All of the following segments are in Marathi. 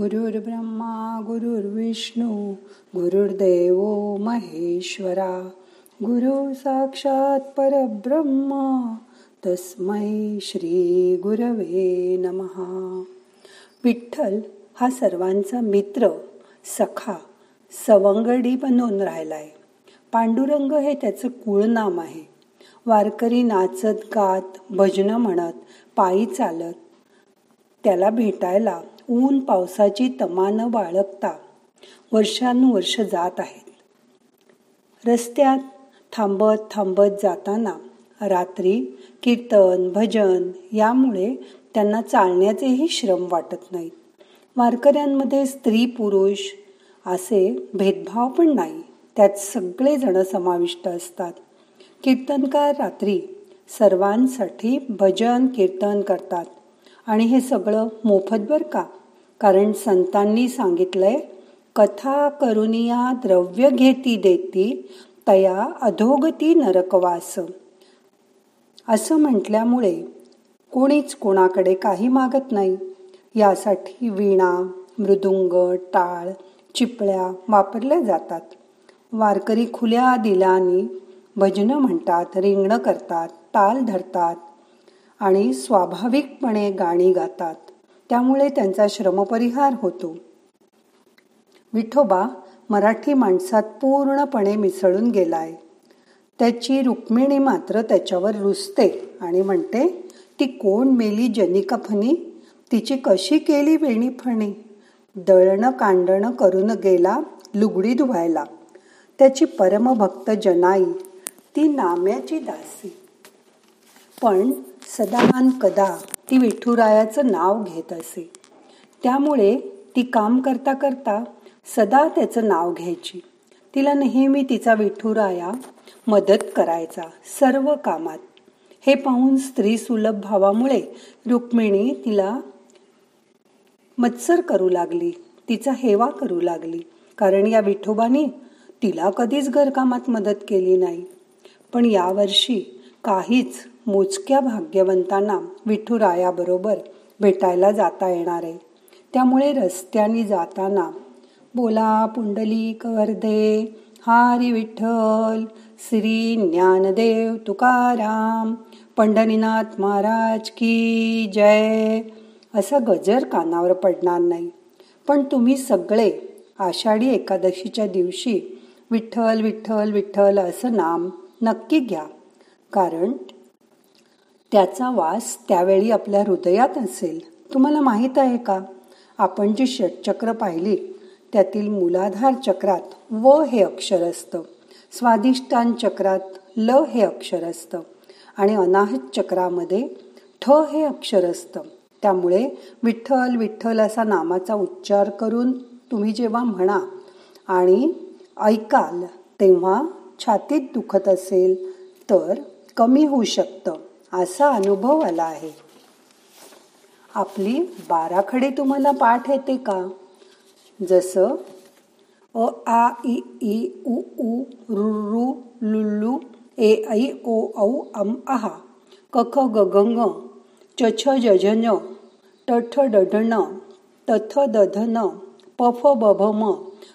गुरुर्ब्रह्मा गुरुर्विष्णू गुरुर्देव महेश्वरा गुरु साक्षात परब्रह्मा तस्मै श्री गुरवे नमहा विठ्ठल हा सर्वांचा मित्र सखा सवंगडी बनवून राहिलाय. पांडुरंग हे त्याचं कुळनाम आहे. वारकरी नाचत गात भजनं म्हणत पायी चालत त्याला भेटायला ऊन पावसाची तमान बाळगता वर्षानुवर्ष जात आहेत. रस्त्यात थांबत थांबत जाताना रात्री कीर्तन भजन यामुळे त्यांना चालण्याचेही श्रम वाटत नाहीत वारकऱ्यांमध्ये स्त्री पुरुष असे भेदभाव पण नाही. त्यात सगळेजण समाविष्ट असतात. कीर्तनकार रात्री सर्वांसाठी भजन कीर्तन करतात. आणि हे सगळं मोफत बर का? कारण संतांनी सांगितलंय कथा करुनिया द्रव्य घेती देती तया अधोगती नरकवास. असं म्हटल्यामुळे कोणीच कोणाकडे काही मागत नाही. यासाठी वीणा मृदुंग टाळ चिपळ्या वापरल्या जातात. वारकरी खुल्या दिलानी भजनं म्हणतात रिंगणं करतात ताल धरतात. आणि स्वाभाविकपणे गाणी गातात. त्यामुळे त्यांचा श्रमपरिहार होतो. विठोबा मराठी माणसात पूर्णपणे मिसळून गेलाय. त्याची रुक्मिणी मात्र त्याच्यावर रुसते आणि म्हणते ती कोण मेली जनिका फणी तिची कशी केली वेणी फणी दळणं कांडणं करून गेला लुगडी धुवायला. त्याची परमभक्त जनाई ती नाम्याची दासी. पण सदान कदा ती विठुरायाचं नाव घेत असे. त्यामुळे ती काम करता करता सदा त्याचं नाव घ्यायची. तिला नेहमी तिचा विठुराया मदत करायचा सर्व कामात. हे पाहून स्त्री सुलभ भावामुळे रुक्मिणी तिला मत्सर करू लागली तिचा हेवा करू लागली. कारण या विठोबाने तिला कधीच घरकामात मदत केली नाही. पण यावर्षी काहीच मोजक्या भाग्यवंतांना विठुरायाबरोबर भेटायला जाता येणार. आहे त्यामुळे रस्त्याने जाताना बोला पुंडली वर्धे हारी विठ्ठल श्री ज्ञानदेव तुकाराम पंढरीनाथ महाराज की जय. असा गजर कानावर पडणार नाही. पण तुम्ही सगळे आषाढी एकादशीच्या दिवशी विठ्ठल विठ्ठल विठ्ठल असं नाम नक्की घ्या. कारण त्याचा वास त्यावेळी आपल्या हृदयात असेल. तुम्हाला माहीत आहे का? आपण जी षटचक्र पाहिली त्यातील मूलाधार चक्रात व हे अक्षर असतं. स्वादिष्टान चक्रात ल हे अक्षर असतं आणि अनाहत चक्रामध्ये ठ हे अक्षर असतं. त्यामुळे विठ्ठल विठ्ठल असा नामाचा उच्चार करून तुम्ही जेव्हा म्हणा आणि ऐकाल तेव्हा छातीत दुखत असेल तर कमी होऊ शकतं असा अनुभव आला आहे. आपली बाराखडे तुम्हाला पाठ येते का? जसं अ आ इ ई उ उ रु रु लुल्लू ए ऐ ओ औ अम आहा कख गगंग चछ जजन टठ डढण तथ दधन पफ बभम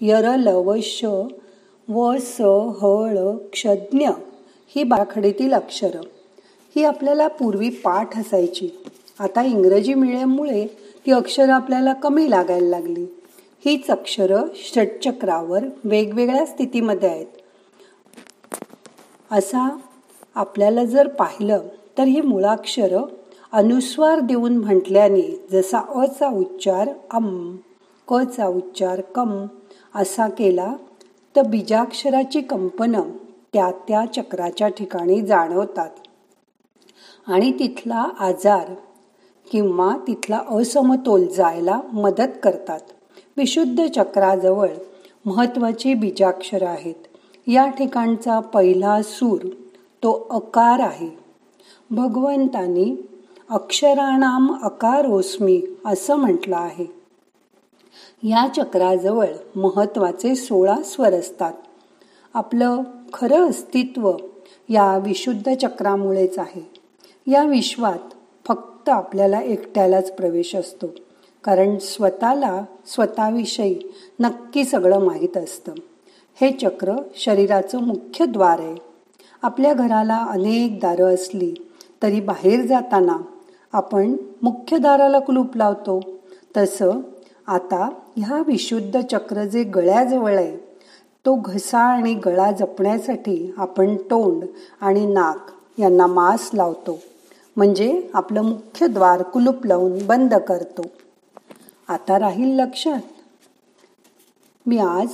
यर लवश व स हळ क्षज्ञ ही बाराखडीतील अक्षरं. ही आपल्याला पूर्वी पाठ असायची. आता इंग्रजी मिडियममुळे ती अक्षरं आपल्याला कमी लागायला लागली. हीच अक्षरं षटचक्रावर वेगवेगळ्या स्थितीमध्ये आहेत. असा आपल्याला जर पाहिलं तर ही मुळाक्षरं अनुस्वार देऊन म्हटल्याने जसा अचा उच्चार अम कचा उच्चार कम असा केला तर बीजाक्षराची कंपनं त्या त्या चक्राच्या ठिकाणी जाणवतात. आणि तिथला आजार किंवा तिथला असमतोल जायला मदत करतात. विशुद्ध चक्राजवळ महत्वाची बीजाक्षर आहेत. या ठिकाणचा पहिला सूर तो अकार आहे. भगवंतानी अक्षराणाम अकारोस्मी असं म्हटलं आहे. या चक्राजवळ महत्त्वाचे सोळा स्वर असतात. आपलं खरं अस्तित्व या विशुद्ध चक्रामुळेच आहे. या विश्वात फक्त आपल्याला एकट्यालाच प्रवेश असतो. कारण स्वतःला स्वतःविषयी नक्की सगळं माहीत असतं. हे चक्र शरीराचं मुख्य द्वार आहे. आपल्या घराला अनेक दारं असली तरी बाहेर जाताना आपण मुख्य दाराला कुलूप लावतो. तसं आता ह्या विशुद्ध चक्र जे गळ्याजवळ आहे तो घसा आणि गळा जपण्यासाठी आपण तोंड आणि नाक यांना मास लावतो. म्हणजे आपलं मुख्य द्वार कुलूप लावून बंद करतो. आता राहील लक्षात. मी आज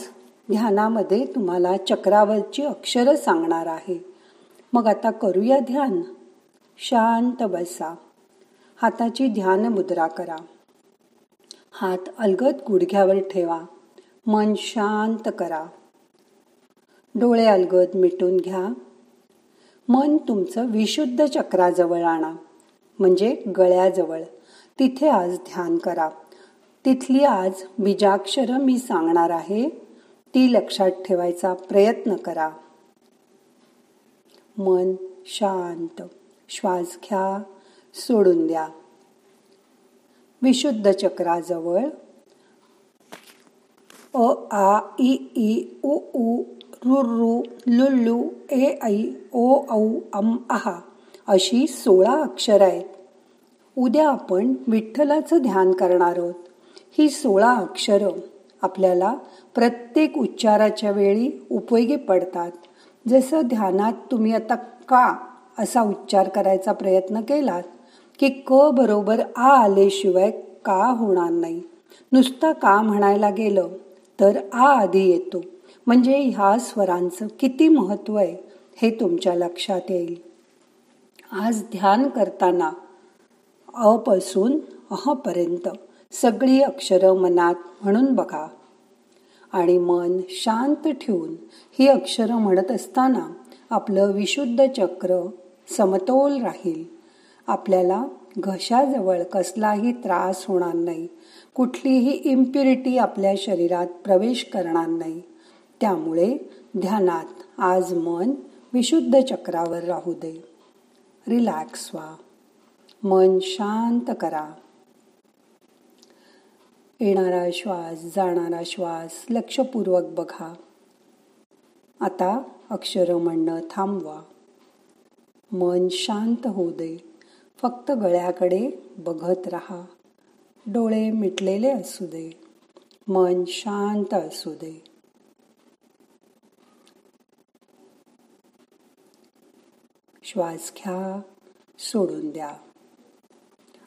ध्यानामध्ये तुम्हाला चक्रावरची अक्षरं सांगणार आहे. मग आता करूया ध्यान. शांत बसा. हाताची ध्यान मुद्रा करा. हात अलगद गुडघ्यावर ठेवा. मन शांत करा. डोळे अलगद मिटून घ्या. मन तुमचं विशुद्ध चक्राजवळ आणा. म्हणजे गळ्याजवळ. तिथे आज ध्यान करा. तिथली आज बीजाक्षर मी सांगणार आहे. ती लक्षात ठेवायचा प्रयत्न करा. मन शांत. श्वास घ्या. सोडून द्या. विशुद्ध चक्राजवळ. अ आ इ ई उ उ रुरु लुल्लू ए ऐ ओ औ अम आहा अशी सोळा अक्षर आहेत. उद्या आपण विठ्ठलाचं ध्यान करणार आहोत. ही सोळा अक्षरं आपल्याला प्रत्येक उच्चाराच्या वेळी उपयोगी पडतात. जसं ध्यानात तुम्ही आता का असा उच्चार करायचा प्रयत्न केलात की क बरोबर आ आल्याशिवाय का होणार नाही. नुसता का म्हणायला गेलं तर आ आधी येतो. म्हणजे ह्या स्वरांचं किती महत्त्व आहे हे तुमच्या लक्षात येईल. आज ध्यान करताना अपासून अहपर्यंत सगळी अक्षरं मनात म्हणून बघा. आणि मन शांत ठेवून ही अक्षरं म्हणत असताना आपलं विशुद्ध चक्र समतोल राहील. आपल्याला घशाजवळ कसलाही त्रास होणार नाही. कुठलीही इम्प्युरिटी आपल्या शरीरात प्रवेश करणार नाही. त्यामुळे ध्यानात आज मन विशुद्ध चक्रावर राहू दे. रिलॅक्स व्हा मन शांत करा. येणारा श्वास जाणारा श्वास लक्षपूर्वक बघा. आता अक्षर म्हणणं थांबवा. मन शांत होऊ दे. फक्त गळ्याकडे बघत राहा. डोळे मिटलेले असू दे. मन शांत असू दे. श्वास घ्या सोडून द्या.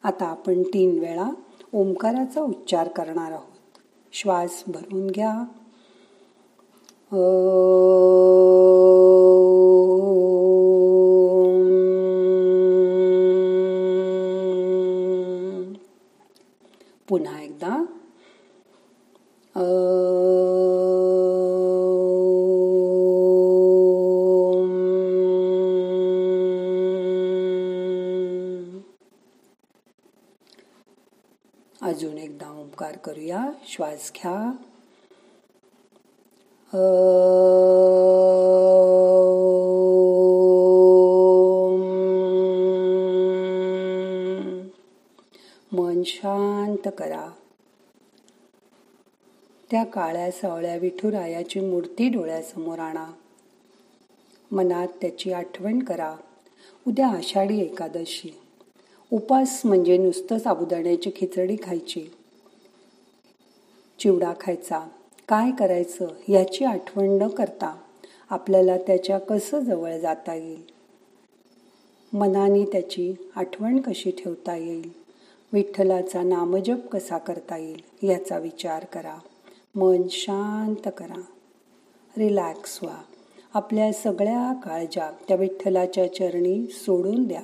आता आपण तीन वेळा ओंकाराचा उच्चार करणार आहोत. श्वास भरून घ्या. पुन्हा एकदा. अजून एकदा ओंकार करूया. श्वास घ्या. मन शांत करा त्या काळ्या सावळ्या विठुरायाची मूर्ती डोळ्यासमोर आणा मनात त्याची आठवण करा उद्या आषाढी एकादशी उपास म्हणजे नुसतं साबुदाण्याची खिचडी खायची. चिवडा खायचा. काय करायचं याची आठवण न करता आपल्याला त्याच्या कसं जवळ जाता येईल? मनाने त्याची आठवण कशी ठेवता येईल? विठ्ठलाचा नामजप कसा करता येईल याचा विचार करा. मन शांत करा. रिलॅक्स व्हा. आपल्या सगळ्या काळजा त्या विठ्ठलाच्या चरणी सोडून द्या.